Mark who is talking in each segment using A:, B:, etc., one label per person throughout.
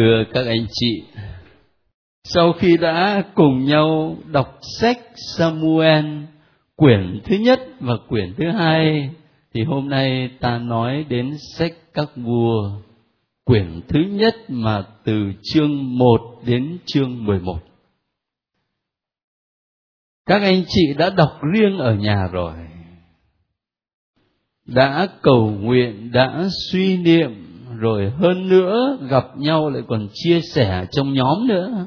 A: Thưa các anh chị, sau khi đã cùng nhau đọc sách Samuel quyển thứ nhất và quyển thứ hai thì hôm nay ta nói đến sách các vua quyển thứ nhất mà từ chương 1 đến chương 11. Các anh chị đã đọc riêng ở nhà rồi. Đã cầu nguyện, đã suy niệm rồi hơn nữa gặp nhau lại còn chia sẻ trong nhóm nữa.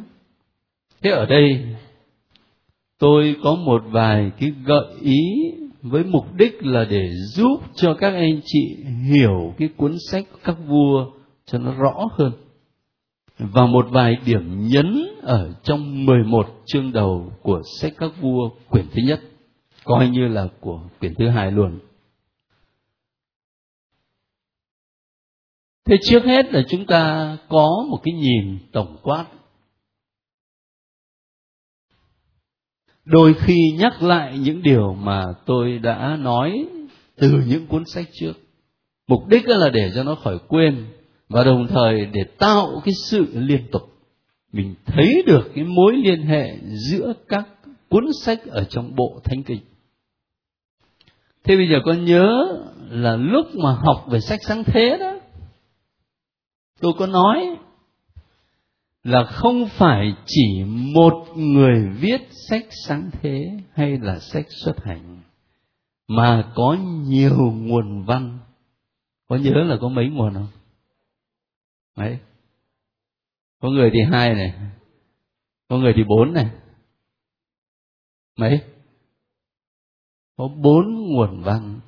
A: Thế ở đây, tôi có một vài cái gợi ý với mục đích là để giúp cho các anh chị hiểu cái cuốn sách các vua cho nó rõ hơn. Và một vài điểm nhấn ở trong 11 chương đầu của sách các vua quyển thứ nhất, coi như là của quyển thứ hai luôn. Thế trước hết là chúng ta có một cái nhìn tổng quát. Đôi khi nhắc lại những điều mà tôi đã nói từ những cuốn sách trước, mục đích là để cho nó khỏi quên và đồng thời để tạo cái sự liên tục. Mình thấy được cái mối liên hệ giữa các cuốn sách ở trong bộ thánh kinh. Thế bây giờ con nhớ là lúc mà học về sách sáng thế đó tôi có nói là không phải chỉ một người viết sách sáng thế hay là sách xuất hành, mà có nhiều nguồn văn. Có nhớ là có mấy nguồn không? Mấy có người thì hai này, có người thì bốn này. Mấy? Có bốn nguồn văn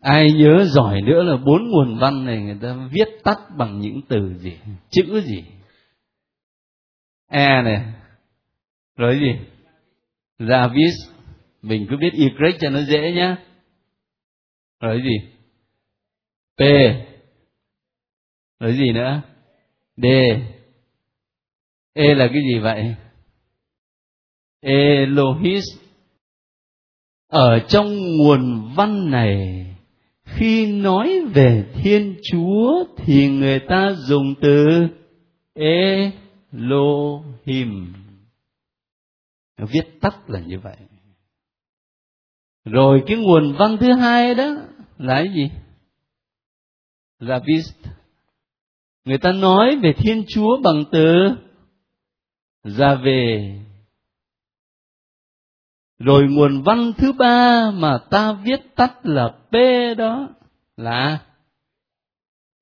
A: ai nhớ giỏi nữa là bốn nguồn văn này người ta viết tắt bằng những từ gì? Chữ gì? E này. Rồi gì? Davis. Mình cứ biết y cho nó dễ nhá. Rồi gì? P. Rồi gì nữa? D. E là cái gì vậy? Elohis. Ở trong nguồn văn này khi nói về thiên chúa thì người ta dùng từ elohim. Viết tắt là như vậy. Rồi cái nguồn văn thứ hai đó là cái gì? Là vist. Người ta nói về thiên chúa bằng từ ra về rồi nguồn văn thứ ba mà ta viết tắt là p đó là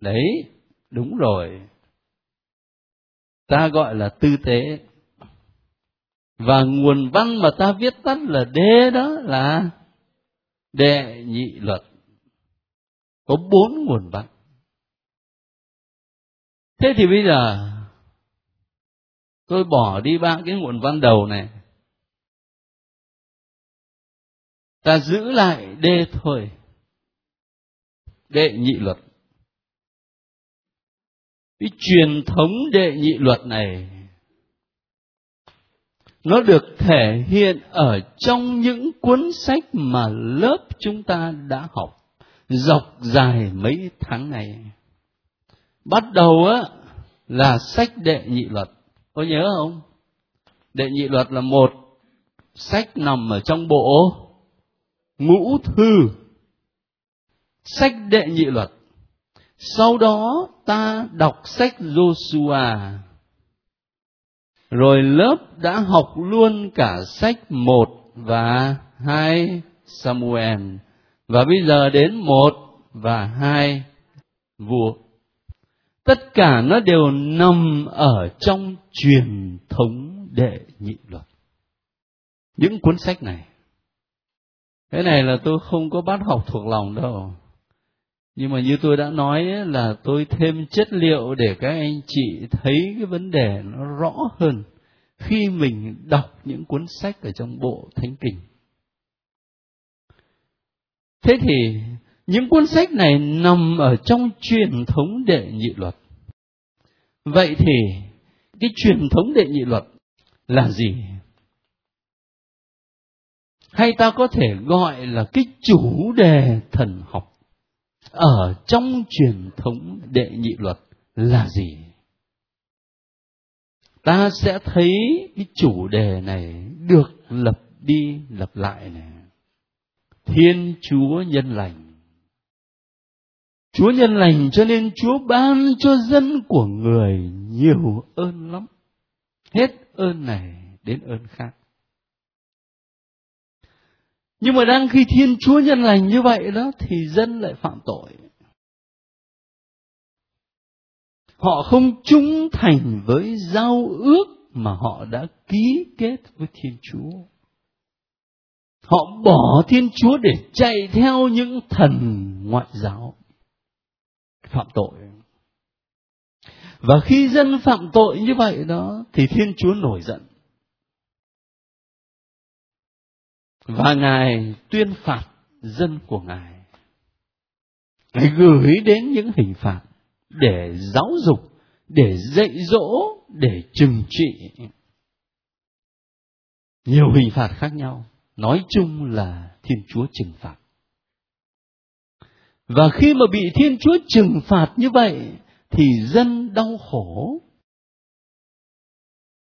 A: đấy, đúng rồi. Ta gọi là tư tế và nguồn văn mà ta viết tắt là d đó là đệ nhị luật. Có bốn nguồn văn. Thế thì bây giờ, tôi bỏ đi ba cái nguồn văn đầu này. Ta giữ lại đê thôi. Đệ nhị luật. Cái truyền thống đệ nhị luật này, nó được thể hiện ở trong những cuốn sách mà lớp chúng ta đã học dọc dài mấy tháng này. Bắt đầu á, là sách đệ nhị luật. Có nhớ không? Đệ nhị luật là một sách nằm ở trong bộ ngũ thư. Sách đệ nhị luật. Sau đó ta đọc sách Joshua. Rồi lớp đã học luôn cả sách một và hai Samuel. Và bây giờ đến một và hai vua. Tất cả nó đều nằm ở trong truyền thống đệ nhị luật. Những cuốn sách này cái này là tôi không có bắt học thuộc lòng đâu. Nhưng mà như tôi đã nói là tôi thêm chất liệu để các anh chị thấy cái vấn đề nó rõ hơn khi mình đọc những cuốn sách ở trong bộ thánh kinh. Thế thì những cuốn sách này nằm ở trong truyền thống đệ nhị luật. Vậy thì cái truyền thống đệ nhị luật là gì? Hay ta có thể gọi là cái chủ đề thần học? Ở trong truyền thống đệ nhị luật là gì? Ta sẽ thấy cái chủ đề này được lập đi lập lại này. Thiên chúa nhân lành. Chúa nhân lành cho nên chúa ban cho dân của người nhiều ơn lắm. Hết ơn này đến ơn khác nhưng mà đang khi thiên chúa nhân lành như vậy đó, thì dân lại phạm tội. Họ không trung thành với giao ước mà họ đã ký kết với thiên chúa. Họ bỏ thiên chúa để chạy theo những thần ngoại giáo phạm tội. Và khi dân phạm tội như vậy đó, thì thiên chúa nổi giận. Và ngài tuyên phạt dân của ngài. Ngài gửi đến những hình phạt để giáo dục, để dạy dỗ, để trừng trị. Nhiều hình phạt khác nhau. Nói chung là thiên chúa trừng phạt. Và khi mà bị thiên chúa trừng phạt như vậy, thì dân đau khổ.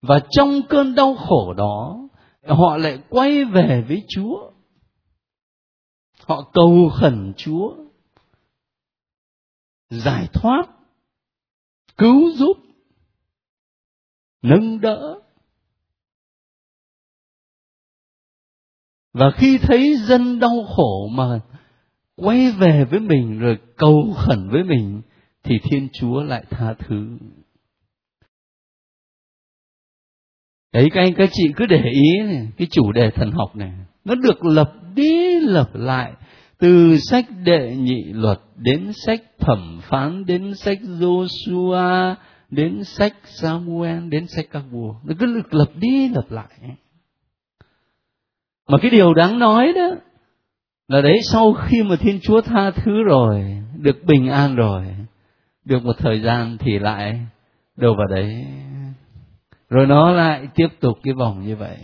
A: Và trong cơn đau khổ đó họ lại quay về với chúa. Họ cầu khẩn chúa. Giải thoát. Cứu giúp. Nâng đỡ. Và khi thấy dân đau khổ mà quay về với mình rồi cầu khẩn với mình, thì thiên chúa lại tha thứ. Đấy các anh các chị cứ để ý này, cái chủ đề thần học này nó được lập đi lập lại từ sách đệ nhị luật đến sách thẩm phán đến sách Joshua đến sách Samuel đến sách các vua. Nó cứ được lập đi lập lại. Mà cái điều đáng nói đó là đấy sau khi mà thiên chúa tha thứ rồi được bình an rồi được một thời gian thì lại đâu vào đấy rồi nó lại tiếp tục cái vòng như vậy.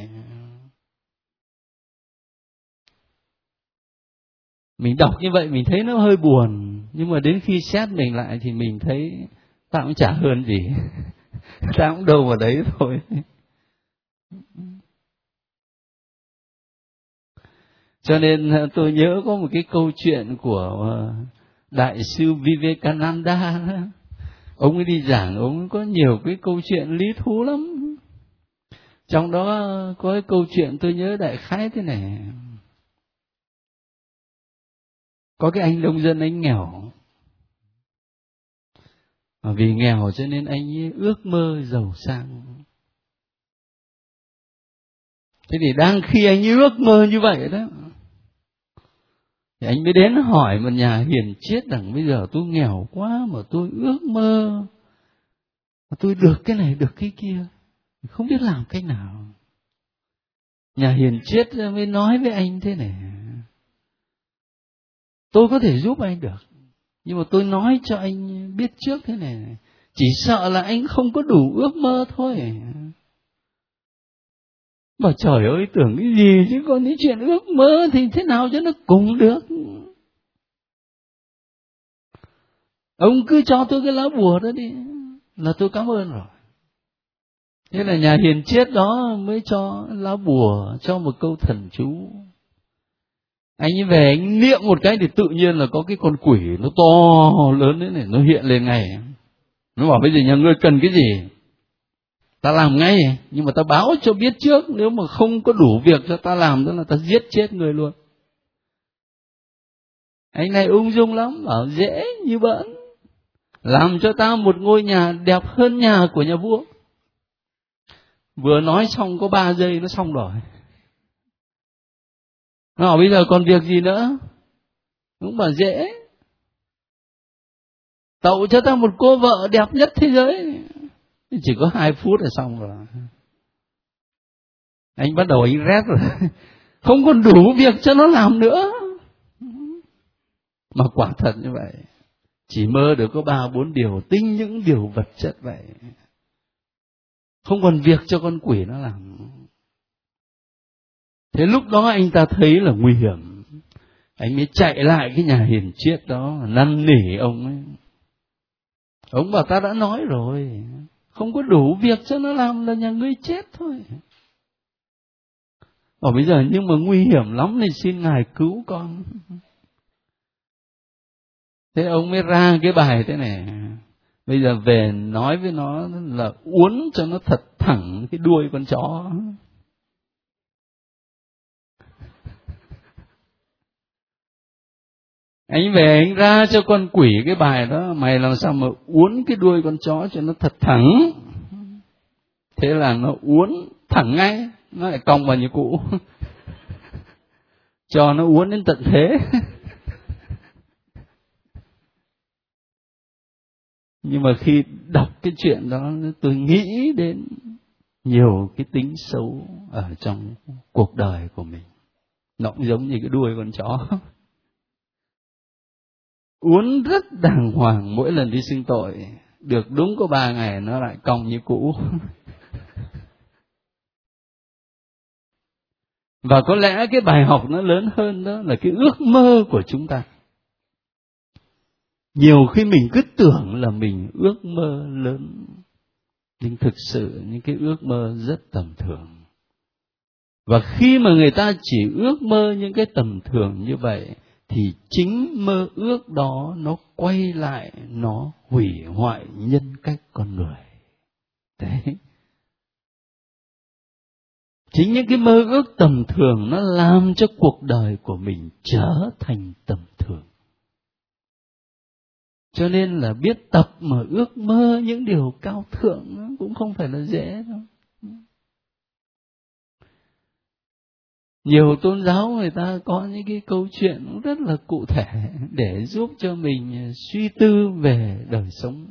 A: Mình đọc như vậy mình thấy nó hơi buồn, nhưng mà đến khi xét mình lại thì mình thấy ta cũng chả hơn gì. Ta cũng đâu vào đấy thôi. Cho nên ờ, tôi nhớ có một cái câu chuyện của ờ, đại sư Vivekananda ông ấy đi giảng, ông ấy có nhiều cái câu chuyện lý thú lắm. Trong đó có cái câu chuyện tôi nhớ đại khái thế này. Có cái anh nông dân anh nghèo. Mà vì nghèo cho nên anh ấy ước mơ giàu sang. Thế thì đang khi anh ấy ước mơ như vậy đó thì anh mới đến hỏi một nhà hiền triết rằng, bây giờ tôi nghèo quá mà tôi ước mơ mà tôi được cái này, được cái kia không biết làm cách nào. Nhà hiền triết mới nói với anh thế này, tôi có thể giúp anh được, nhưng mà tôi nói cho anh biết trước thế này, chỉ sợ là anh không có đủ ước mơ thôi. Bảo trời ơi tưởng cái gì chứ còn những chuyện ước mơ thì thế nào cho nó cùng được. Ông cứ cho tôi cái lá bùa đó đi là tôi cảm ơn rồi. Thế là nhà hiền triết đó mới cho lá bùa, cho một câu thần chú. Anh ấy về anh niệm một cái thì tự nhiên là có cái con quỷ nó to lớn thế này, nó hiện lên ngay. Nó bảo bây giờ nhà ngươi cần cái gì? Ta làm ngay. Nhưng mà ta báo cho biết trước, nếu mà không có đủ việc cho ta làm đó là ta giết chết người luôn. Anh này ung dung lắm, bảo dễ như bỡn. Làm cho ta một ngôi nhà đẹp hơn nhà của nhà vua. Vừa nói xong có ba giây nó xong rồi. Nó bảo bây giờ còn việc gì nữa? Cũng bảo dễ. Tậu cho ta một cô vợ đẹp nhất thế giới chỉ có hai phút là xong rồi. Anh bắt đầu anh rét rồi. Không còn đủ việc cho nó làm nữa. Mà quả thật như vậy. Chỉ mơ được có ba, bốn điều tinh những điều vật chất vậy. Không còn việc cho con quỷ nó làm. Thế lúc đó anh ta thấy là nguy hiểm. Anh mới chạy lại cái nhà hiền triết đó, năn nỉ ông ấy. Ông bảo ta đã nói rồi không có đủ việc cho nó làm là nhà ngươi chết thôi. Bảo bây giờ nhưng mà nguy hiểm lắm thì xin ngài cứu con. Thế ông mới ra cái bài thế này. Bây giờ về nói với nó là uốn cho nó thật thẳng cái đuôi con chó. Anh về anh ra cho con quỷ cái bài đó. Mày làm sao mà uốn cái đuôi con chó cho nó thật thẳng? Thế là nó uốn thẳng ngay. Nó lại cong vào như cũ. Cho nó uốn đến tận thế. Nhưng mà khi đọc cái chuyện đó, tôi nghĩ đến nhiều cái tính xấu ở trong cuộc đời của mình. Nó cũng giống như cái đuôi con chó. uốn rất đàng hoàng mỗi lần đi xưng tội. Được đúng có ba ngày nó lại cong như cũ. Và có lẽ cái bài học nó lớn hơn đó là cái ước mơ của chúng ta. Nhiều khi mình cứ tưởng là mình ước mơ lớn, nhưng thực sự những cái ước mơ rất tầm thường. Và khi mà người ta chỉ ước mơ những cái tầm thường như vậy thì chính mơ ước đó nó quay lại, nó hủy hoại nhân cách con người. Đấy. Chính những cái mơ ước tầm thường nó làm cho cuộc đời của mình trở thành tầm thường. Cho nên là biết tập mà ước mơ những điều cao thượng cũng không phải là dễ đâu. Nhiều tôn giáo người ta có những cái câu chuyện rất là cụ thể để giúp cho mình à, suy tư về đời sống.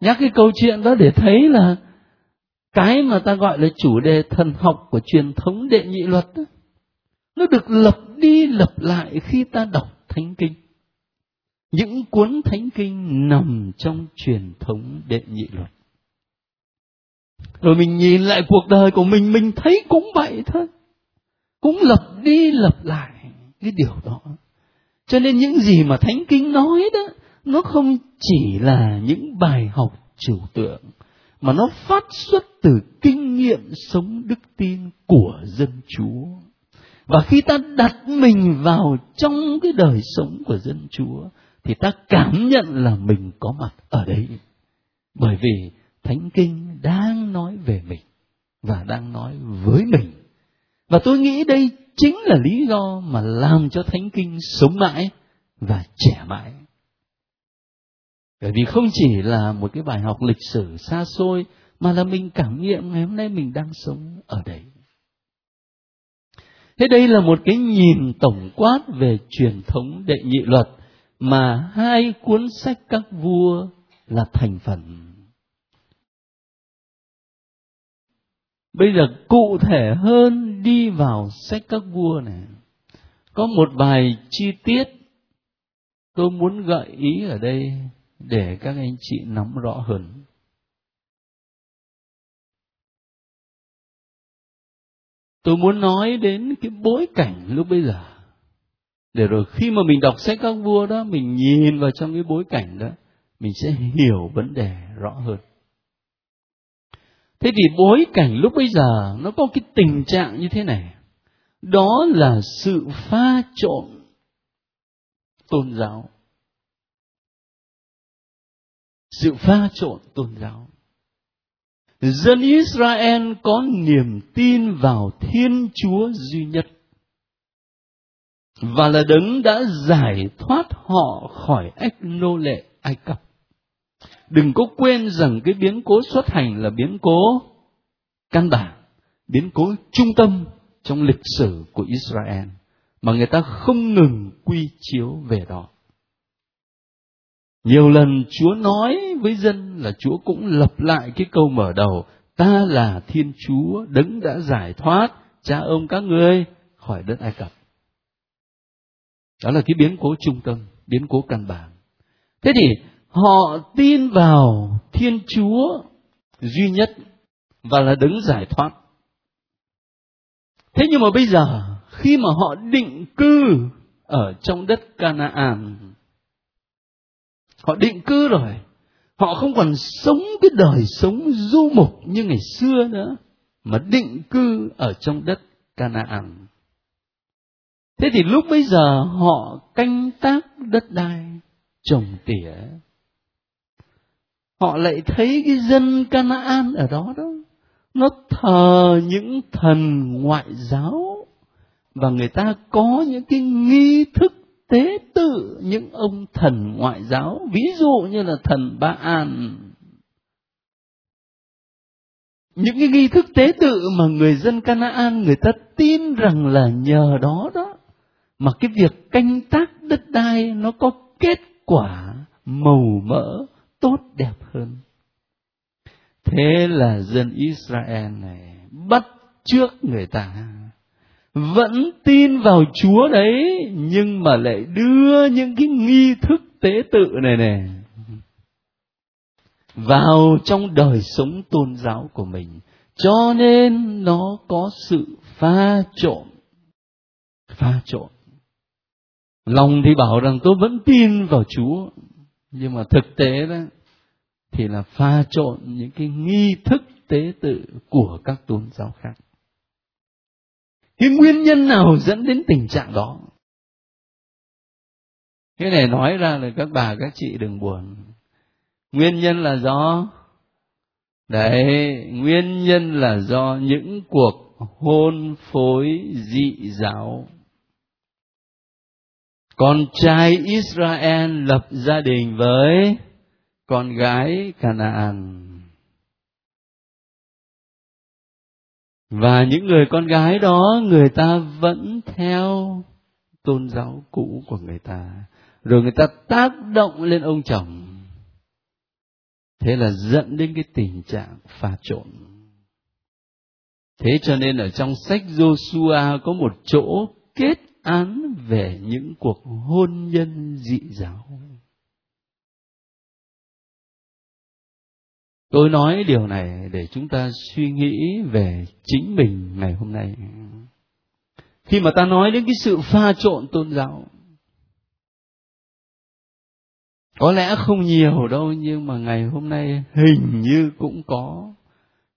A: Nhắc cái câu chuyện đó để thấy là cái mà ta gọi là chủ đề thần học của truyền thống đệ nhị luật đó, nó được lập đi lập lại khi ta đọc thánh kinh. Những cuốn thánh kinh nằm trong truyền thống đệ nhị luật. Rồi mình nhìn lại cuộc đời của mình mình thấy cũng vậy thôi cũng lập đi lập lại cái điều đó. Cho nên những gì mà thánh kinh nói đó, nó không chỉ là những bài học trừu tượng, mà nó phát xuất từ kinh nghiệm sống đức tin của dân chúa. Và khi ta đặt mình vào trong cái đời sống của dân chúa, thì ta cảm nhận là mình có mặt ở đấy. Bởi vì thánh kinh đang nói về mình và đang nói với mình và tôi nghĩ đây chính là lý do mà làm cho thánh kinh sống mãi và trẻ mãi bởi vì không chỉ là một cái bài học lịch sử xa xôi, mà là mình cảm nghiệm ngày hôm nay mình đang sống ở đây. thế đây là một cái nhìn tổng quát về truyền thống đệ nhị luật mà hai cuốn sách các vua là thành phần bây giờ cụ thể hơn đi vào sách các vua này. Có một vài chi tiết tôi muốn gợi ý ở đây để các anh chị nắm rõ hơn. Tôi muốn nói đến cái bối cảnh lúc bây giờ. Để rồi khi mà mình đọc sách các vua đó, mình nhìn vào trong cái bối cảnh đó, mình sẽ hiểu vấn đề rõ hơn thế thì bối cảnh lúc bây giờ nó có cái tình trạng như thế này, đó là sự pha trộn tôn giáo. Sự pha trộn tôn giáo. Dân israel có niềm tin vào thiên chúa duy nhất và là đấng đã giải thoát họ khỏi ách nô lệ ai cập đừng có quên rằng cái biến cố xuất hành là biến cố căn bản, biến cố trung tâm trong lịch sử của israel mà người ta không ngừng quy chiếu về đó. Nhiều lần chúa nói với dân là chúa cũng lập lại cái câu mở đầu, ta là thiên chúa đấng đã giải thoát, cha ông các ngươi khỏi đất ai cập. Đó là cái biến cố trung tâm, biến cố căn bản. Thế thì họ tin vào thiên chúa duy nhất và là đấng giải thoát thế nhưng mà bây giờ khi mà họ định cư ở trong đất Canaan họ định cư rồi họ không còn sống cái đời sống du mục như ngày xưa nữa mà định cư ở trong đất Canaan. Thế thì lúc bây giờ họ canh tác đất đai, trồng tỉa. Họ lại thấy cái dân Canaan ở đó đó, nó thờ những thần ngoại giáo. Và người ta có những cái nghi thức tế tự những ông thần ngoại giáo ví dụ như là thần ba an những cái nghi thức tế tự mà người dân Canaan người ta tin rằng là nhờ đó đó mà cái việc canh tác đất đai nó có kết quả màu mỡ tốt đẹp hơn. Thế là dân Israel này bắt trước người ta, vẫn tin vào Chúa đấy, nhưng mà lại đưa những cái nghi thức tế tự này này vào trong đời sống tôn giáo của mình. Cho nên nó có sự pha trộn pha trộn. Lòng thì bảo rằng tôi vẫn tin vào chúa nhưng mà thực tế đó, thì là pha trộn những cái nghi thức tế tự của các tôn giáo khác. Cái nguyên nhân nào dẫn đến tình trạng đó? Cái này nói ra là các bà, các chị đừng buồn. Nguyên nhân là do, đấy, nguyên nhân là do những cuộc hôn phối dị giáo con trai Israel lập gia đình với con gái Canaan. Và những người con gái đó, người ta vẫn theo tôn giáo cũ của người ta. Rồi người ta tác động lên ông chồng. Thế là dẫn đến cái tình trạng pha trộn. Thế cho nên ở trong sách Joshua có một chỗ kết án về những cuộc hôn nhân dị giáo. Tôi nói điều này để chúng ta suy nghĩ về chính mình ngày hôm nay. Khi mà ta nói đến cái sự pha trộn tôn giáo, có lẽ không nhiều đâu, nhưng mà ngày hôm nay hình như cũng có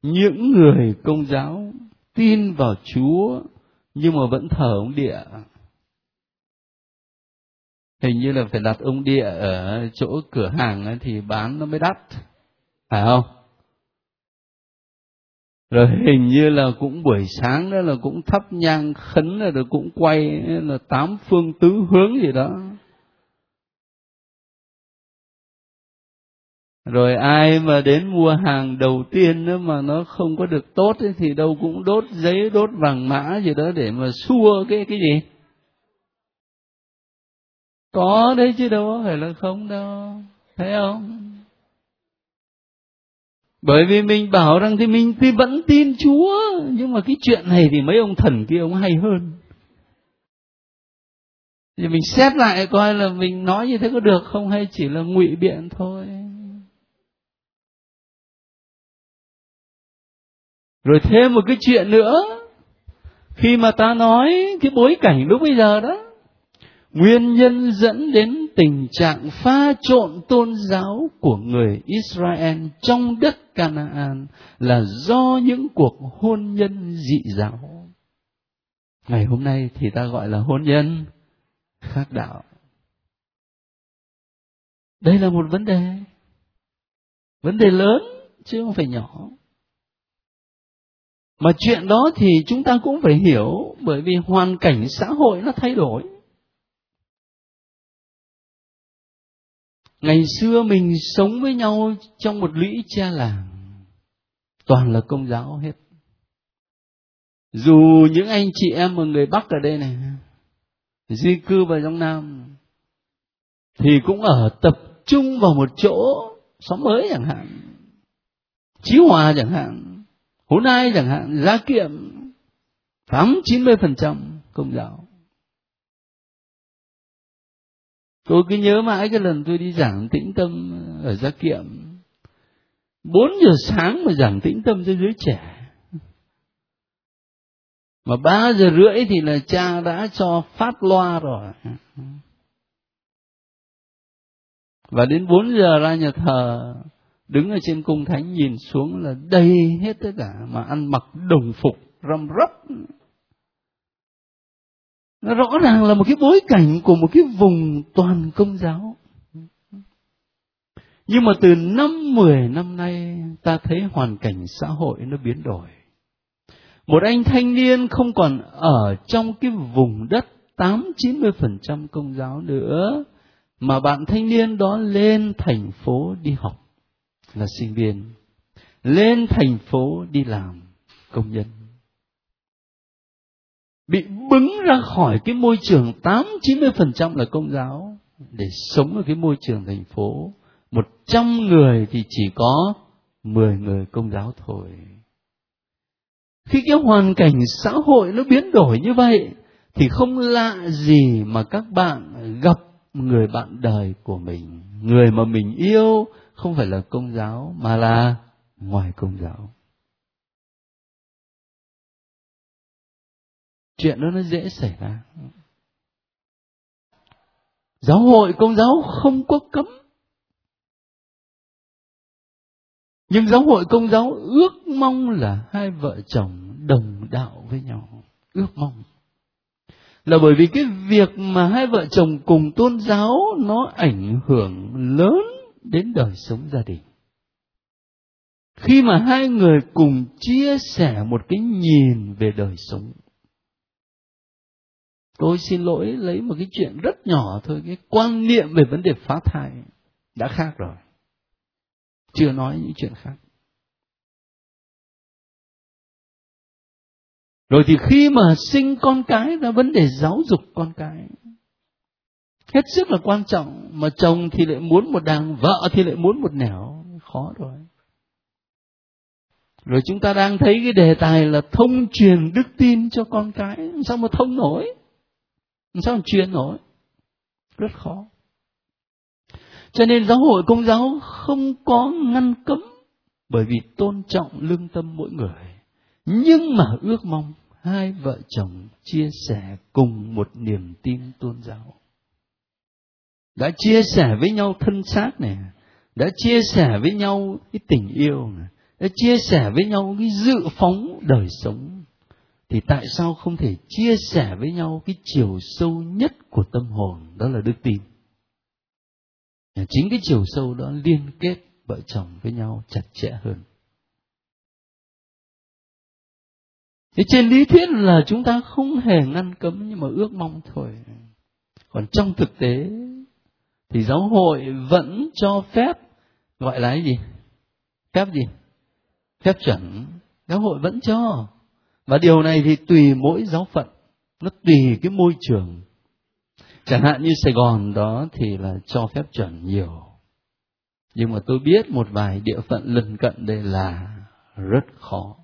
A: những người công giáo tin vào chúa, nhưng mà vẫn thờ ông địa hình như là phải đặt ông địa ở chỗ cửa hàng thì bán nó mới đắt. Phải không? Rồi hình như là cũng buổi sáng đó là cũng thắp nhang khấn rồi cũng quay là tám phương tứ hướng gì đó. Rồi ai mà đến mua hàng đầu tiên đó mà nó không có được tốt ấy, thì đâu cũng đốt giấy đốt vàng mã gì đó để mà xua cái cái gì? Có đấy chứ đâu có phải là không đâu, thấy không? Bởi vì mình bảo rằng thì mình thì vẫn tin chúa, nhưng mà cái chuyện này thì mấy ông thần kia ông hay hơn. Thì mình xét lại coi là mình nói như thế có được không hay chỉ là ngụy biện thôi. Rồi thêm một cái chuyện nữa. Khi mà ta nói cái bối cảnh lúc bây giờ đó nguyên nhân dẫn đến tình trạng pha trộn tôn giáo của người Israel trong đất Canaan là do những cuộc hôn nhân dị giáo. Ngày hôm nay thì ta gọi là hôn nhân khác đạo. Đây là một vấn đề. Vấn đề lớn chứ không phải nhỏ. Mà chuyện đó thì chúng ta cũng phải hiểu bởi vì hoàn cảnh xã hội nó thay đổi ngày xưa mình sống với nhau trong một lũy cha làng, toàn là công giáo hết. Dù những anh chị em mà người bắc ở đây này, di cư vào trong nam, thì cũng ở tập trung vào một chỗ xóm mới chẳng hạn, chí hòa chẳng hạn hố nai chẳng hạn, giá kiệm, tám chín mươi phần trăm công giáo. Tôi cứ nhớ mãi cái lần tôi đi giảng tĩnh tâm ở gia kiệm. Bốn giờ sáng mà giảng tĩnh tâm cho giới trẻ. Mà ba giờ rưỡi thì là cha đã cho phát loa rồi. Và đến bốn giờ ra nhà thờ, đứng ở trên cung thánh nhìn xuống là đầy hết tất cả mà ăn mặc đồng phục răm rắp nó rõ ràng là một cái bối cảnh của một cái vùng toàn công giáo. Nhưng mà từ năm mười năm nay, ta thấy hoàn cảnh xã hội nó biến đổi. Một anh thanh niên không còn ở trong cái vùng đất tám, chín mươi phần trăm công giáo nữa, mà bạn thanh niên đó lên thành phố đi học, là sinh viên. Lên thành phố đi làm công nhân bị bứng ra khỏi cái môi trường tám, chín mươi phần trăm là công giáo. Để sống ở cái môi trường thành phố, một trăm người thì chỉ có mười người công giáo thôi. Khi cái hoàn cảnh xã hội nó biến đổi như vậy, thì không lạ gì mà các bạn gặp người bạn đời của mình. Người mà mình yêu không phải là công giáo, mà là ngoài công giáo. Chuyện đó nó dễ xảy ra. Giáo hội công giáo không có cấm. Nhưng giáo hội công giáo ước mong là hai vợ chồng đồng đạo với nhau. Ước mong. Là bởi vì cái việc mà hai vợ chồng cùng tôn giáo nó ảnh hưởng lớn đến đời sống gia đình. Khi mà hai người cùng chia sẻ một cái nhìn về đời sống tôi xin lỗi lấy một cái chuyện rất nhỏ thôi, cái quan niệm về vấn đề phá thai đã khác rồi. Chưa nói những chuyện khác. Rồi thì khi mà sinh con cái là vấn đề giáo dục con cái. Hết sức là quan trọng, mà chồng thì lại muốn một đàng, vợ thì lại muốn một nẻo. Khó rồi. Rồi chúng ta đang thấy cái đề tài là thông truyền đức tin cho con cái. Sao mà thông nổi? Sao mà truyền nổi? Rất khó. Cho nên giáo hội công giáo không có ngăn cấm bởi vì tôn trọng lương tâm mỗi người. Nhưng mà ước mong hai vợ chồng chia sẻ cùng một niềm tin tôn giáo. Đã chia sẻ với nhau thân xác này, đã chia sẻ với nhau cái tình yêu này, đã chia sẻ với nhau cái dự phóng đời sống thì tại sao không thể chia sẻ với nhau cái chiều sâu nhất của tâm hồn đó là đức tin chính cái chiều sâu đó liên kết vợ chồng với nhau chặt chẽ hơn Thế trên lý thuyết là chúng ta không hề ngăn cấm nhưng mà ước mong thôi. Còn trong thực tế thì giáo hội vẫn cho phép, gọi là cái gì? Phép gì? Phép chuẩn. Giáo hội vẫn cho. Và điều này thì tùy mỗi giáo phận, nó tùy cái môi trường. Chẳng hạn như Sài Gòn đó thì là cho phép chuẩn nhiều. Nhưng mà tôi biết một vài địa phận lân cận đây là rất khó,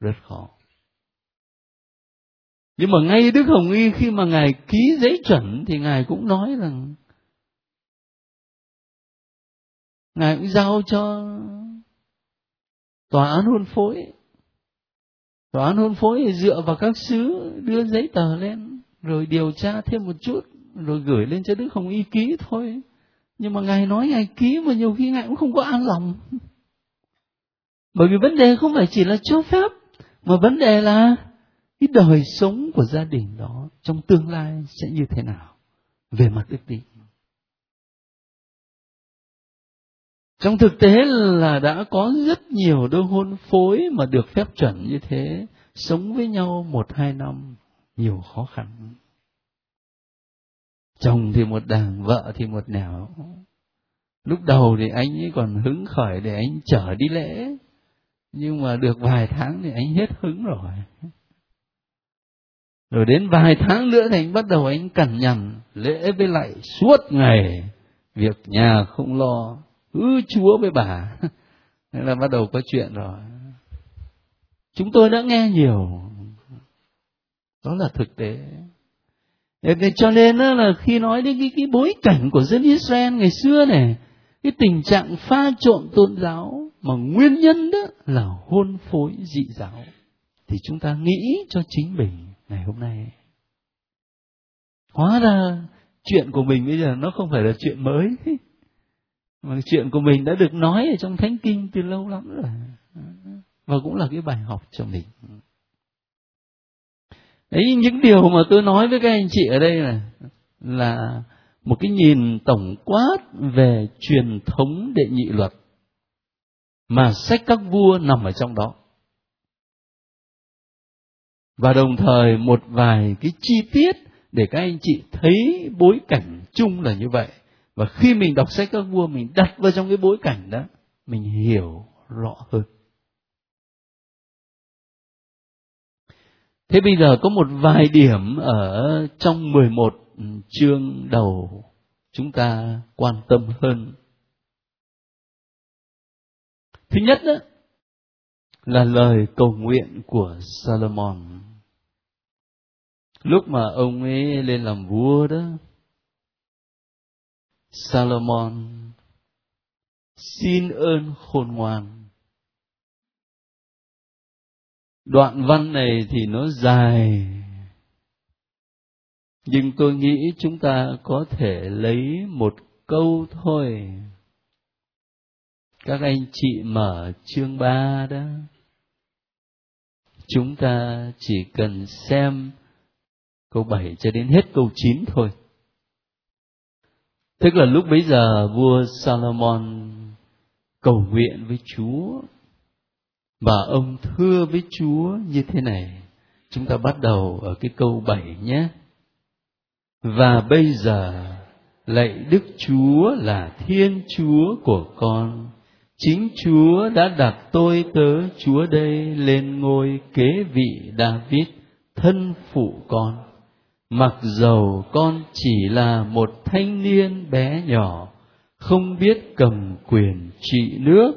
A: rất khó nhưng mà ngay đức hồng y khi mà ngài ký giấy chuẩn thì ngài cũng nói rằng ngài cũng giao cho tòa án hôn phối tòa án hôn phối thì dựa vào các sứ đưa giấy tờ lên, rồi điều tra thêm một chút, rồi gửi lên cho đức hồng y ký thôi. Nhưng mà ngài nói ngài ký mà nhiều khi ngài cũng không có an lòng. Bởi vì vấn đề không phải chỉ là cho phép, mà vấn đề là cái đời sống của gia đình đó trong tương lai sẽ như thế nào về mặt đức tin. Trong thực tế là đã có rất nhiều đôi hôn phối mà được phép chuẩn như thế, sống với nhau một, hai năm, nhiều khó khăn. Chồng thì một đàng, vợ thì một nẻo. Lúc đầu thì anh ấy còn hứng khởi để anh chở đi lễ, nhưng mà được vài tháng thì anh hết hứng rồi. Rồi đến vài tháng nữa thì anh bắt đầu anh cằn nhằn, lễ với lại suốt ngày, việc nhà không lo cứ chúa với bà. Thế là bắt đầu có chuyện rồi. Chúng tôi đã nghe nhiều. Đó là thực tế. Cho nên là khi nói đến cái, cái bối cảnh của dân Israel ngày xưa này cái tình trạng pha trộn tôn giáo mà nguyên nhân đó là hôn phối dị giáo thì chúng ta nghĩ cho chính mình ngày hôm nay. Hóa ra chuyện của mình bây giờ nó không phải là chuyện mới. mà chuyện của mình đã được nói ở trong thánh kinh từ lâu lắm rồi. Và cũng là cái bài học cho mình. Ấy những điều mà tôi nói với các anh chị ở đây là là một cái nhìn tổng quát về truyền thống đệ nhị luật mà sách các vua nằm ở trong đó. Và đồng thời một vài cái chi tiết để các anh chị thấy bối cảnh chung là như vậy và khi mình đọc sách các vua mình đặt vào trong cái bối cảnh đó mình hiểu rõ hơn. Thế bây giờ có một vài điểm ở trong 11 chương đầu chúng ta quan tâm hơn. Thứ nhất đó, là lời cầu nguyện của Salomon. Lúc mà ông ấy lên làm vua đó Salomon. Xin ơn khôn ngoan. Đoạn văn này thì nó dài. Nhưng tôi nghĩ chúng ta có thể lấy một câu thôi. Các anh chị mở chương ba đó. Chúng ta chỉ cần xem câu 7 cho đến hết câu 9 thôi. Tức là lúc bấy giờ vua Salomon cầu nguyện với Chúa và ông thưa với Chúa như thế này. Chúng ta bắt đầu ở cái câu 7 nhé. Và bây giờ lạy Đức Chúa là Thiên Chúa của con. Chính Chúa đã đặt tôi tớ Chúa đây lên ngôi kế vị David, thân phụ con mặc dầu con chỉ là một thanh niên bé nhỏ, không biết cầm quyền trị nước,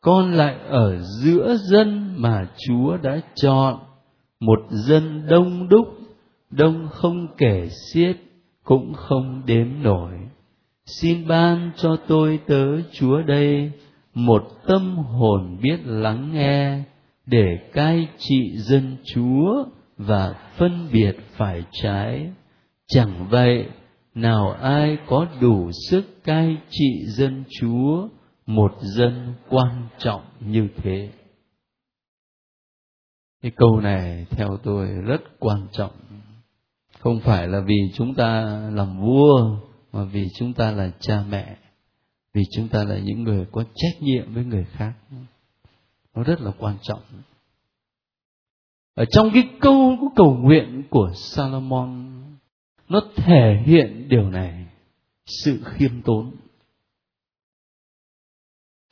A: con lại ở giữa dân mà chúa đã chọn. Một dân đông đúc, đông không kể xiết, cũng không đếm nổi. Xin ban cho tôi tớ chúa đây một tâm hồn biết lắng nghe, để cai trị dân chúa và phân biệt phải trái. Chẳng vậy, nào ai có đủ sức cai trị dân chúa, một dân quan trọng như thế? Cái câu này theo tôi rất quan trọng. Không phải là vì chúng ta làm vua, mà vì chúng ta là cha mẹ, vì chúng ta là những người có trách nhiệm với người khác. Nó rất là quan trọng ở trong cái câu của cầu nguyện của Salomon, nó thể hiện điều này, sự khiêm tốn.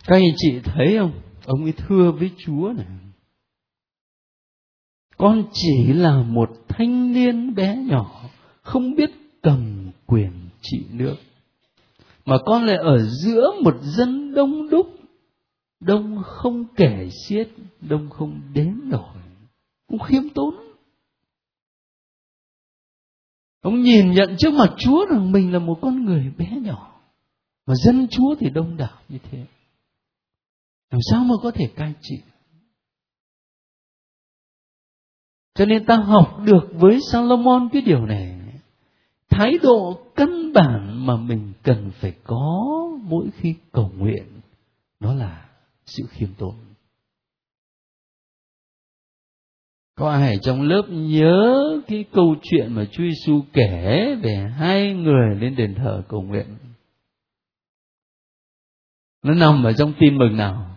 A: Các anh chị thấy không? Ông ấy thưa với chúa này, con chỉ là một thanh niên bé nhỏ, không biết cầm quyền trị nước, mà con lại ở giữa một dân đông đúc, đông không kể xiết, đông không đếm nổi cũng khiêm tốn. Ông nhìn nhận trước mặt chúa rằng mình là một con người bé nhỏ, mà dân chúa thì đông đảo như thế. Làm sao mà có thể cai trị? Cho nên ta học được với Salomon cái điều này. Thái độ căn bản mà mình cần phải có mỗi khi cầu nguyện, đó là sự khiêm tốn. Có ai trong lớp nhớ cái câu chuyện mà Chúa Giêsu kể về hai người lên đền thờ cầu nguyện? Nó nằm ở trong tin mừng nào?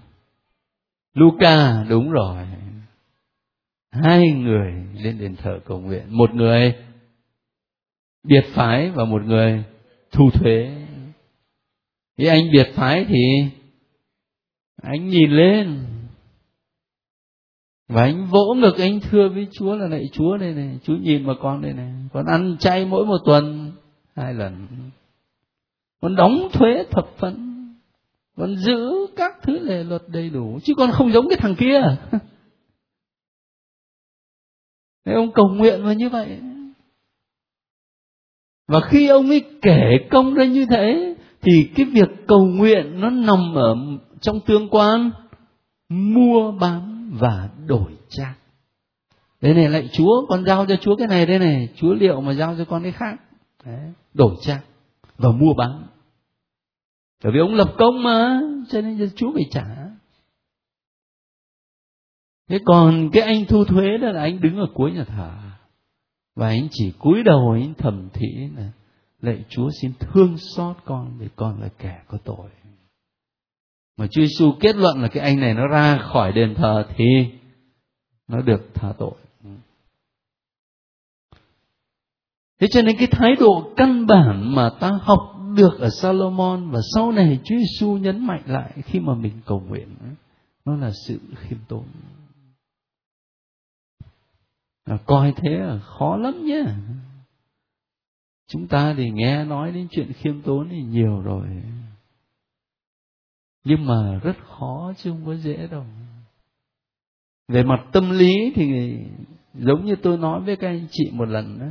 A: Luca, đúng rồi. Hai người lên đền thờ cầu nguyện. Một người biệt phái và một người thu thuế. Thì anh biệt phái thì anh nhìn lên và anh vỗ ngực anh thưa với chúa là, này chúa đây này, chúa nhìn vào con đây này, con ăn chay mỗi một tuần, hai lần. Con đóng thuế thập phân con giữ các thứ lệ luật đầy đủ, chứ con không giống cái thằng kia. Thế ông cầu nguyện mà như vậy. Và khi ông ấy kể công ra như thế, thì cái việc cầu nguyện nó nằm ở trong tương quan mua bán và đổi trang. Đây này lại chúa con giao cho chúa cái này đây này chúa liệu mà giao cho con cái khác. Đấy, đổi trang và mua bán. Bởi vì ông lập công mà cho nên chúa phải trả. Thế còn cái anh thu thuế đó là anh đứng ở cuối nhà thờ. Và anh chỉ cúi đầu anh thầm thị là lạy chúa xin thương xót con vì con là kẻ có tội mà Chúa Giêsu kết luận là cái anh này nó ra khỏi đền thờ thì nó được tha tội. Thế cho nên cái thái độ căn bản mà ta học được ở Salomon và sau này Chúa Giêsu nhấn mạnh lại khi mà mình cầu nguyện nó là sự khiêm tốn. À, coi thế là khó lắm nhé. Chúng ta thì nghe nói đến chuyện khiêm tốn thì nhiều rồi nhưng mà rất khó chứ không có dễ đâu. Về mặt tâm lý thì giống như tôi nói với các anh chị một lần đó,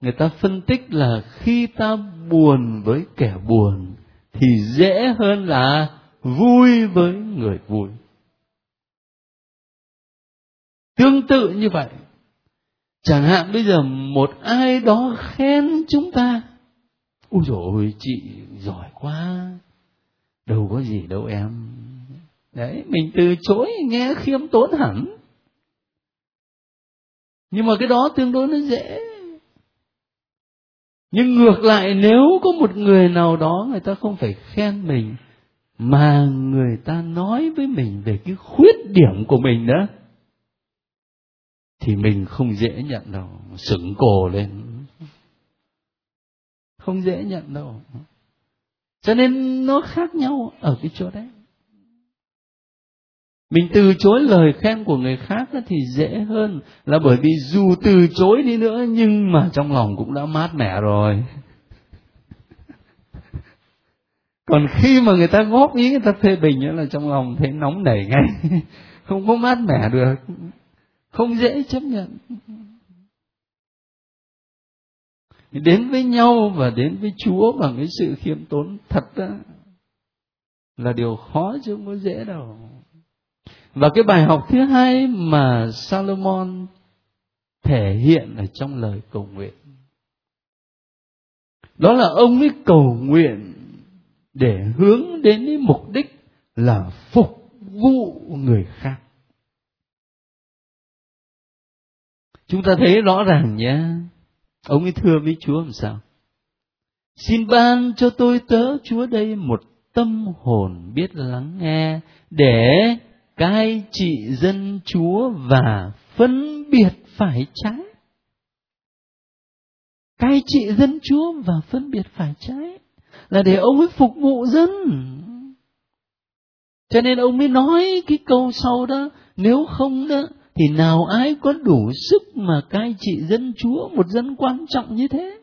A: người ta phân tích là khi ta buồn với kẻ buồn thì dễ hơn là vui với người vui. Tương tự như vậy, chẳng hạn bây giờ một ai đó khen chúng ta, ôi dồi chị giỏi quá đâu có gì đâu em. Đấy, mình từ chối nghe khiêm tốn hẳn. Nhưng mà cái đó tương đối nó dễ. Nhưng ngược lại, nếu có một người nào đó người ta không phải khen mình, mà người ta nói với mình về cái khuyết điểm của mình đó thì mình không dễ nhận đâu. Sững cổ lên. Không dễ nhận đâu cho nên nó khác nhau ở cái chỗ đấy. Mình từ chối lời khen của người khác thì dễ hơn là bởi vì dù từ chối đi nữa nhưng mà trong lòng cũng đã mát mẻ rồi. Còn khi mà người ta góp ý, người ta phê bình là trong lòng thấy nóng nảy ngay. Không có mát mẻ được. Không dễ chấp nhận đến với nhau và đến với Chúa bằng cái sự khiêm tốn thật đó là điều khó chứ không có dễ đâu. Và cái bài học thứ hai mà Salomon thể hiện ở trong lời cầu nguyện, đó là ông ấy cầu nguyện để hướng đến cái mục đích là phục vụ người khác chúng ta thấy rõ ràng nhé Ông ấy thưa với Chúa làm sao? Xin ban cho tôi tớ Chúa đây một tâm hồn biết lắng nghe để cai trị dân Chúa và phân biệt phải trái. Cai trị dân Chúa và phân biệt phải trái là để ông ấy phục vụ dân. Cho nên ông mới nói cái câu sau đó, nếu không đó thì nào ai có đủ sức mà cai trị dân chúa một dân quan trọng như thế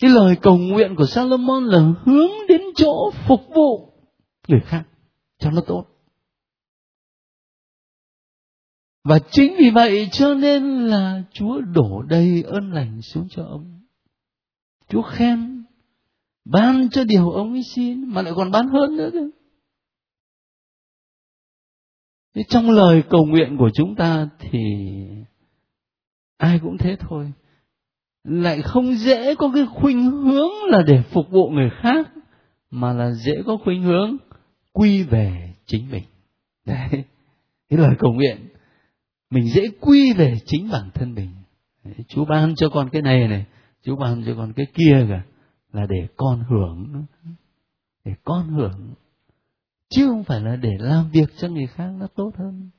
A: cái lời cầu nguyện của Salomon là hướng đến chỗ phục vụ người khác cho nó tốt và chính vì vậy cho nên là Chúa đổ đầy ơn lành xuống cho ông. Chúa khen, ban cho điều ông ấy xin, mà lại còn ban hơn nữa cơ. Thế trong lời cầu nguyện của chúng ta thì ai cũng thế thôi. Lại không dễ có cái khuynh hướng là để phục vụ người khác, mà là dễ có khuynh hướng quy về chính mình. Đấy, cái lời cầu nguyện mình dễ quy về chính bản thân mình. Đấy, Chúa ban cho con cái này này, Chúa ban cho con cái kia cả là để con hưởng để con hưởng chứ không phải là để làm việc cho người khác nó tốt hơn.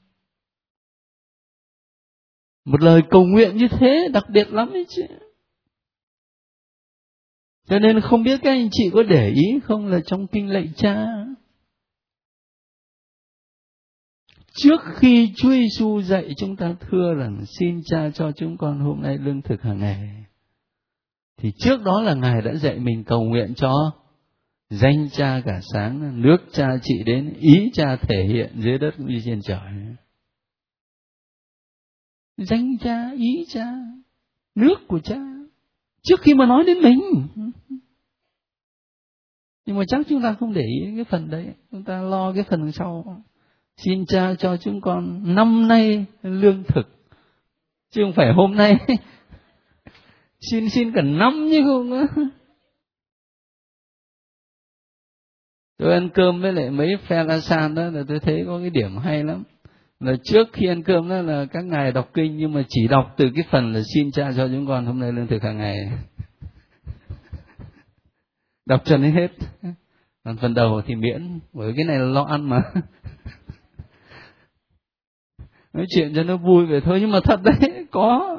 A: Một lời cầu nguyện như thế đặc biệt lắm ấy chứ. Cho nên không biết các anh chị có để ý không là trong kinh lạy cha? Trước khi Chúa Giêsu dạy chúng ta thưa rằng xin cha cho chúng con hôm nay lương thực hàng ngày, thì trước đó là ngài đã dạy mình cầu nguyện cho danh cha cả sáng, nước cha trị đến, ý cha thể hiện dưới đất cũng như trên trời. Danh cha, ý cha, nước của cha, trước khi mà nói đến mình. Nhưng mà chắc chúng ta không để ý cái phần đấy, chúng ta lo cái phần sau. Xin cha cho chúng con năm nay lương thực, chứ không phải hôm nay. Xin xin cả năm như không tôi ăn cơm với lại mấy phe la san đó là tôi thấy có cái điểm hay lắm. Là trước khi ăn cơm đó là các ngài đọc kinh, nhưng mà chỉ đọc từ cái phần là xin cha cho chúng con, hôm nay lương thực hàng ngày. Đọc cho đến hết. Còn phần đầu thì miễn, bởi cái này là lo ăn mà. Nói chuyện cho nó vui vậy thôi, nhưng mà thật đấy, có.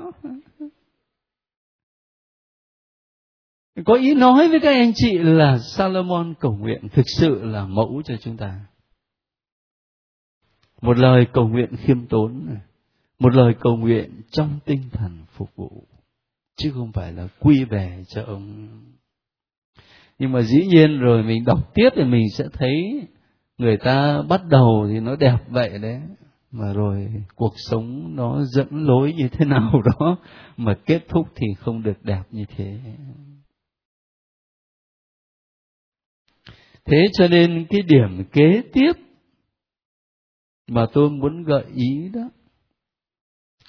A: Có ý nói với các anh chị là Salomon cầu nguyện thực sự là mẫu cho chúng ta. Một lời cầu nguyện khiêm tốn một lời cầu nguyện trong tinh thần phục vụ, chứ không phải là quy về cho ông. Nhưng mà dĩ nhiên rồi mình đọc tiếp thì mình sẽ thấy người ta bắt đầu thì nó đẹp vậy đấy, mà rồi cuộc sống nó dẫn lối như thế nào đó mà kết thúc thì không được đẹp như thế. Thế cho nên cái điểm kế tiếp mà tôi muốn gợi ý đó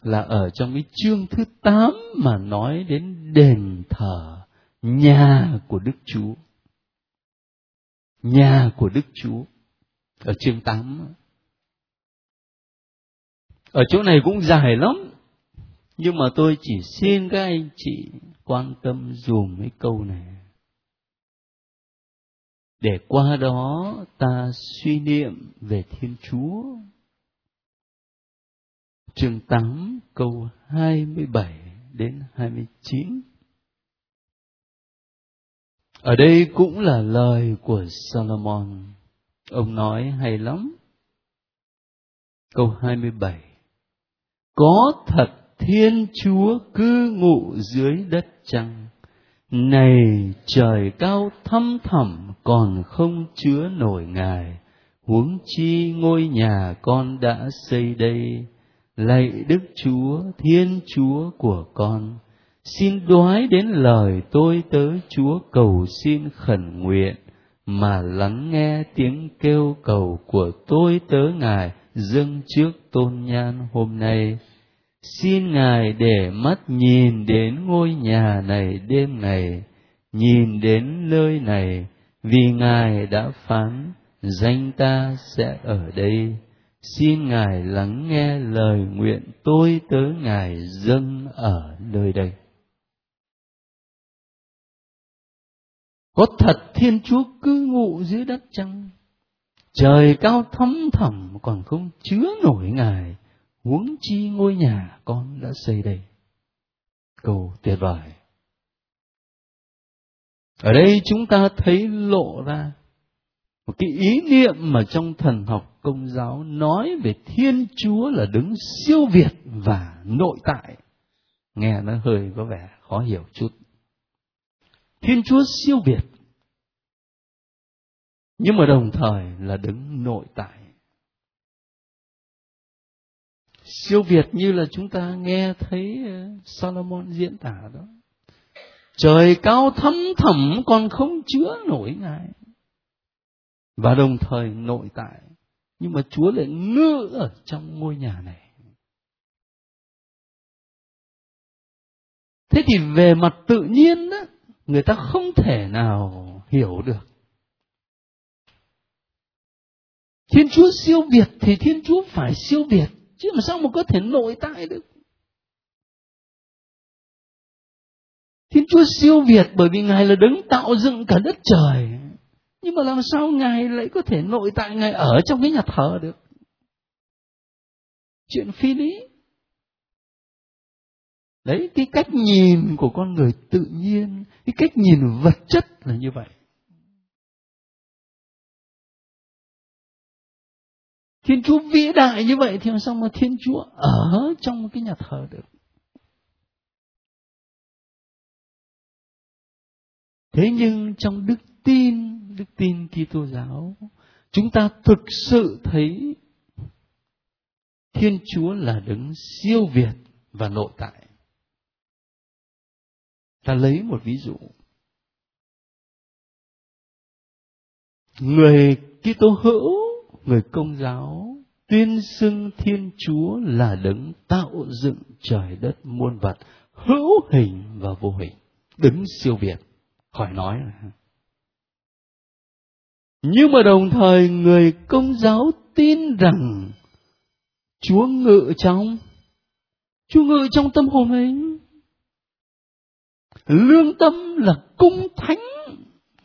A: là ở trong cái chương thứ 8 mà nói đến đền thờ nhà của Đức Chúa. Nhà của Đức Chúa. Ở chương 8. Ở chỗ này cũng dài lắm. Nhưng mà tôi chỉ xin các anh chị quan tâm dùm cái câu này. Để qua đó ta suy niệm về Thiên Chúa. Chương 8 câu 27 đến 29. Ở đây cũng là lời của Solomon. Ông nói hay lắm. Câu 27. Có thật Thiên Chúa cư ngụ dưới đất chăng? Này trời cao thăm thẳm còn không chứa nổi Ngài, huống chi ngôi nhà con đã xây đây, lạy Đức Chúa, Thiên Chúa của con, xin đoái đến lời tôi tới Chúa cầu xin khẩn nguyện, mà lắng nghe tiếng kêu cầu của tôi tớ Ngài dâng trước tôn nhan hôm nay. Xin Ngài để mắt nhìn đến ngôi nhà này đêm này, nhìn đến nơi này, vì Ngài đã phán, danh ta sẽ ở đây. Xin ngài lắng nghe lời nguyện tôi tới ngài dâng ở nơi đây. Có thật thiên chúa cứ ngụ dưới đất chăng? Trời cao thấm thẳm còn không chứa nổi ngài huống chi ngôi nhà con đã xây đây. Cầu tuyệt vời. Ở đây chúng ta thấy lộ ra một cái ý niệm mà trong thần học công giáo nói về thiên chúa là đứng siêu việt và nội tại. Nghe nó hơi có vẻ khó hiểu chút. Thiên chúa siêu việt, nhưng mà đồng thời là đứng nội tại. Siêu việt như là chúng ta nghe thấy ờ, Solomon diễn tả đó trời cao thấm thẳm còn không chứa nổi ngài và đồng thời nội tại nhưng mà Chúa lại ngự ở trong ngôi nhà này. Thế thì về mặt tự nhiên đó, người ta không thể nào hiểu được. Thiên Chúa siêu việt thì Thiên Chúa phải siêu việt, chứ mà sao mà có thể nội tại được. Thiên Chúa siêu việt bởi vì Ngài là đấng tạo dựng cả đất trời. Nhưng mà làm sao ngài lại có thể nội tại ngài ở trong cái nhà thờ được? Chuyện phi lý. Đấy, cái cách nhìn của con người tự nhiên, cái cách nhìn vật chất là như vậy. Thiên chúa vĩ đại như vậy thì làm sao mà thiên chúa ở trong cái nhà thờ được thế nhưng trong đức tin đức tin Kitô giáo, chúng ta thực sự thấy Thiên Chúa là đấng siêu việt và nội tại. Ta lấy một ví dụ. Người Kitô hữu, người công giáo tuyên xưng Thiên Chúa là đấng tạo dựng trời đất muôn vật, hữu hình và vô hình, đứng siêu việt, khỏi nói nhưng mà đồng thời người công giáo tin rằng Chúa ngự trong Chúa ngự trong tâm hồn mình. Lương tâm là cung thánh,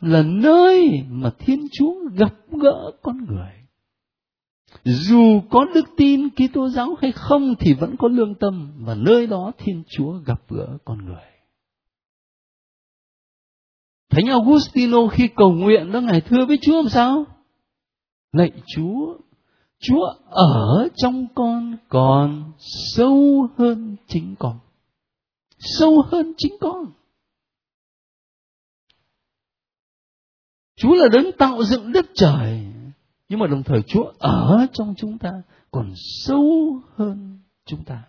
A: là nơi mà Thiên Chúa gặp gỡ con người. Dù có đức tin Kitô giáo hay không thì vẫn có lương tâm và nơi đó Thiên Chúa gặp gỡ con người. Thánh Augustino khi cầu nguyện đó Ngài thưa với Chúa làm sao? Lạy Chúa, Chúa ở trong con còn sâu hơn chính con. Sâu hơn chính con. Chúa là đấng tạo dựng đất trời. Nhưng mà đồng thời Chúa ở trong chúng ta còn sâu hơn chúng ta.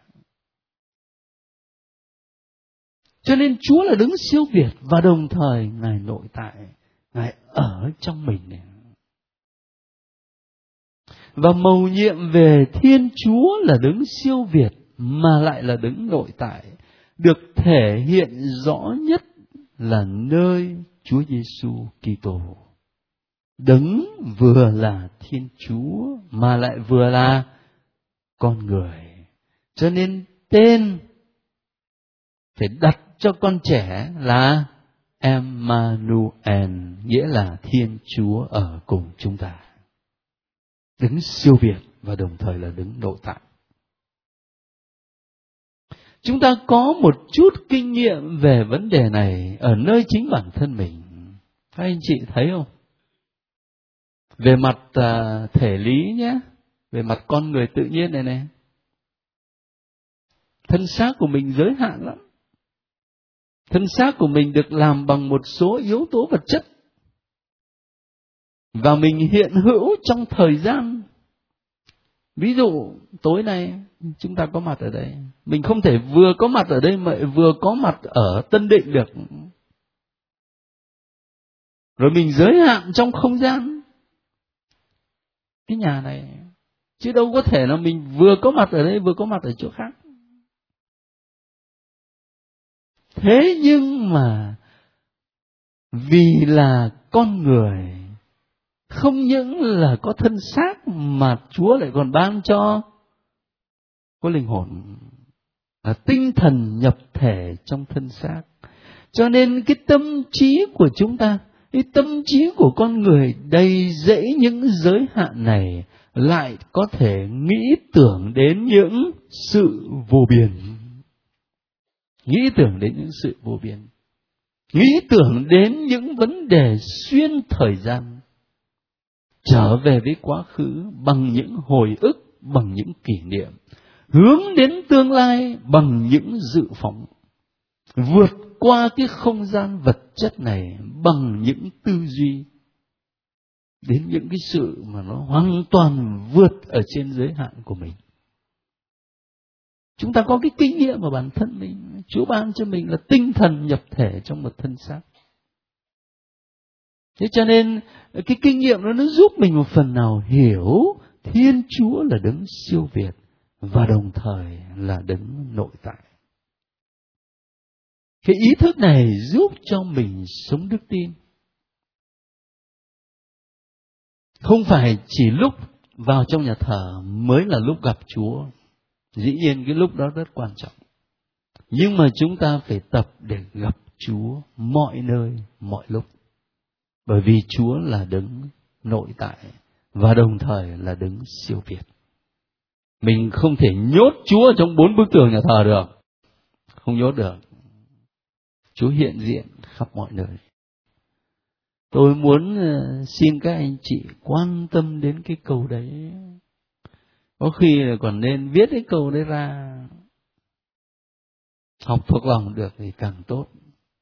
A: Cho nên Chúa là đứng siêu việt và đồng thời Ngài nội tại, Ngài ở trong mình này. Và mầu nhiệm về Thiên Chúa là đứng siêu việt mà lại là đứng nội tại, được thể hiện rõ nhất là nơi Chúa Giêsu Kitô. Đấng vừa là Thiên Chúa mà lại vừa là con người. Cho nên tên phải đặt cho con trẻ là Emmanuel, nghĩa là Thiên Chúa ở cùng chúng ta. Đứng siêu việt và đồng thời là đứng nội tại. Chúng ta có một chút kinh nghiệm về vấn đề này ở nơi chính bản thân mình. Các anh chị thấy không? Về mặt uh, thể lý nhé, về mặt con người tự nhiên này này. Thân xác của mình giới hạn lắm. Thân xác của mình được làm bằng một số yếu tố vật chất. Và mình hiện hữu trong thời gian. Ví dụ tối nay chúng ta có mặt ở đây. Mình không thể vừa có mặt ở đây mà vừa có mặt ở tân định được. Rồi mình giới hạn trong không gian cái nhà này, chứ đâu có thể là mình vừa có mặt ở đây, vừa có mặt ở chỗ khác. Thế nhưng mà, vì là con người, không những là có thân xác mà chúa lại còn ban cho có linh hồn, là tinh thần nhập thể trong thân xác. Cho nên cái tâm trí của chúng ta Ý tâm trí của con người đầy dẫy những giới hạn này lại có thể nghĩ tưởng đến những sự vô biên. Nghĩ tưởng đến những sự vô biên. Nghĩ tưởng đến những vấn đề xuyên thời gian. Trở về với quá khứ bằng những hồi ức, bằng những kỷ niệm. Hướng đến tương lai bằng những dự phóng vượt qua cái không gian vật chất này bằng những tư duy, đến những cái sự mà nó hoàn toàn vượt ở trên giới hạn của mình. Chúng ta có cái kinh nghiệm của bản thân mình, chúa ban cho mình là tinh thần nhập thể trong một thân xác. Thế cho nên cái kinh nghiệm đó nó giúp mình một phần nào hiểu thiên chúa là đấng siêu việt và đồng thời là đấng nội tại cái ý thức này giúp cho mình sống đức tin. Không phải chỉ lúc vào trong nhà thờ mới là lúc gặp chúa. Dĩ nhiên cái lúc đó rất quan trọng. Nhưng mà chúng ta phải tập để gặp chúa mọi nơi, mọi lúc. Bởi vì chúa là đứng nội tại và đồng thời là đứng siêu việt. Mình không thể nhốt chúa trong bốn bức tường nhà thờ được. Không nhốt được chúa hiện diện khắp mọi nơi. Tôi muốn ờ, xin các anh chị quan tâm đến cái câu đấy. Có khi là còn nên viết cái câu đấy ra. Học thuộc lòng được thì càng tốt.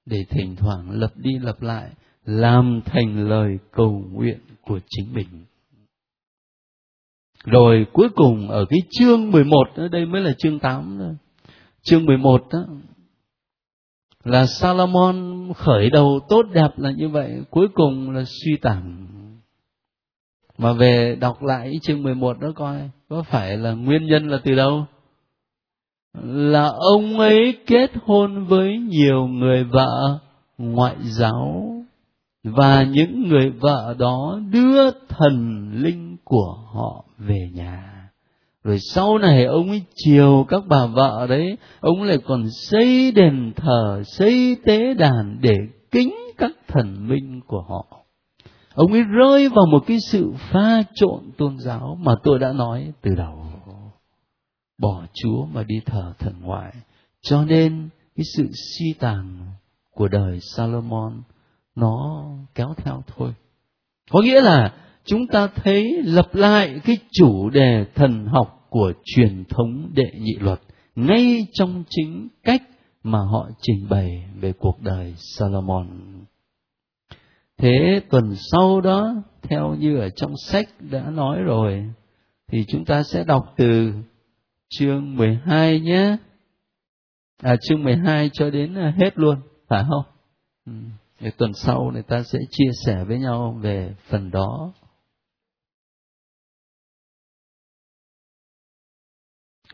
A: Để thỉnh thoảng lập đi lập lại, làm thành lời cầu nguyện của chính mình. Rồi cuối cùng ở cái chương 11 đây mới là chương 8 thôi. Chương 11 đó là Salomon khởi đầu tốt đẹp là như vậy, cuối cùng là suy tàn. Mà về đọc lại chương 11 đó coi có phải là nguyên nhân là từ đâu? Là ông ấy kết hôn với nhiều người vợ ngoại giáo và những người vợ đó đưa thần linh của họ về nhà rồi sau này ông ấy chiều các bà vợ đấy, ông lại còn xây đền thờ, xây tế đàn để kính các thần minh của họ. Ông ấy rơi vào một cái sự pha trộn tôn giáo mà tôi đã nói từ đầu. Bỏ chúa mà đi thờ thần ngoại, cho nên cái sự suy tàn của đời salomon nó kéo theo thôi. Có nghĩa là chúng ta thấy lập lại cái chủ đề thần học của truyền thống đệ nhị luật ngay trong chính cách mà họ trình bày về cuộc đời Salomon. Thế tuần sau đó, theo như ở trong sách đã nói rồi, thì chúng ta sẽ đọc từ chương 12 nhé. À chương 12 cho đến à, hết luôn, phải không? Ừ. Tuần sau người ta sẽ chia sẻ với nhau về phần đó.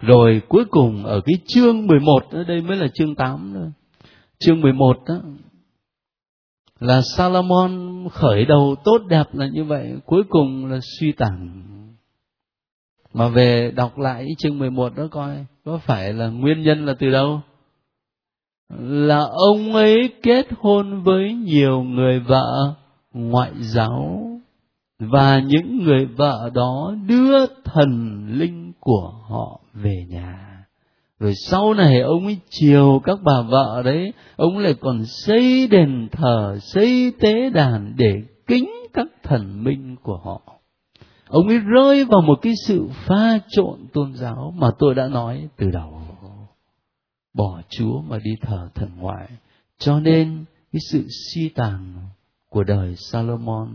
A: Rồi cuối cùng ở cái chương 11 ở đây mới là chương 8 nữa. Chương 11 đó là Salomon khởi đầu tốt đẹp là như vậy, cuối cùng là suy tàn. Mà về đọc lại chương 11 đó coi, có phải là nguyên nhân là từ đâu? Là ông ấy kết hôn với nhiều người vợ ngoại giáo và những người vợ đó đưa thần linh của họ về nhà. Rồi sau này ông ấy chiều các bà vợ đấy, ông lại còn xây đền thờ, xây tế đàn để kính các thần minh của họ. Ông ấy rơi vào một cái sự pha trộn tôn giáo mà tôi đã nói từ đầu. Bỏ chúa mà đi thờ thần ngoại, cho nên cái sự suy tàn của đời salomon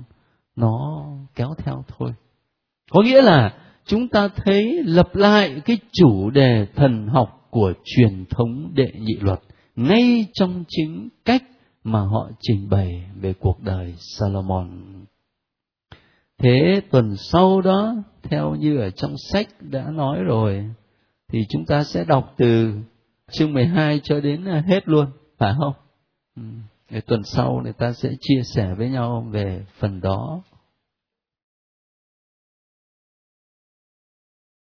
A: nó kéo theo thôi có nghĩa là chúng ta thấy lập lại cái chủ đề thần học của truyền thống đệ nhị luật ngay trong chính cách mà họ trình bày về cuộc đời Salomon. Thế tuần sau đó, theo như ở trong sách đã nói rồi, thì chúng ta sẽ đọc từ chương 12 cho đến à, hết luôn, phải không? Ừ. Để tuần sau người ta sẽ chia sẻ với nhau về phần đó.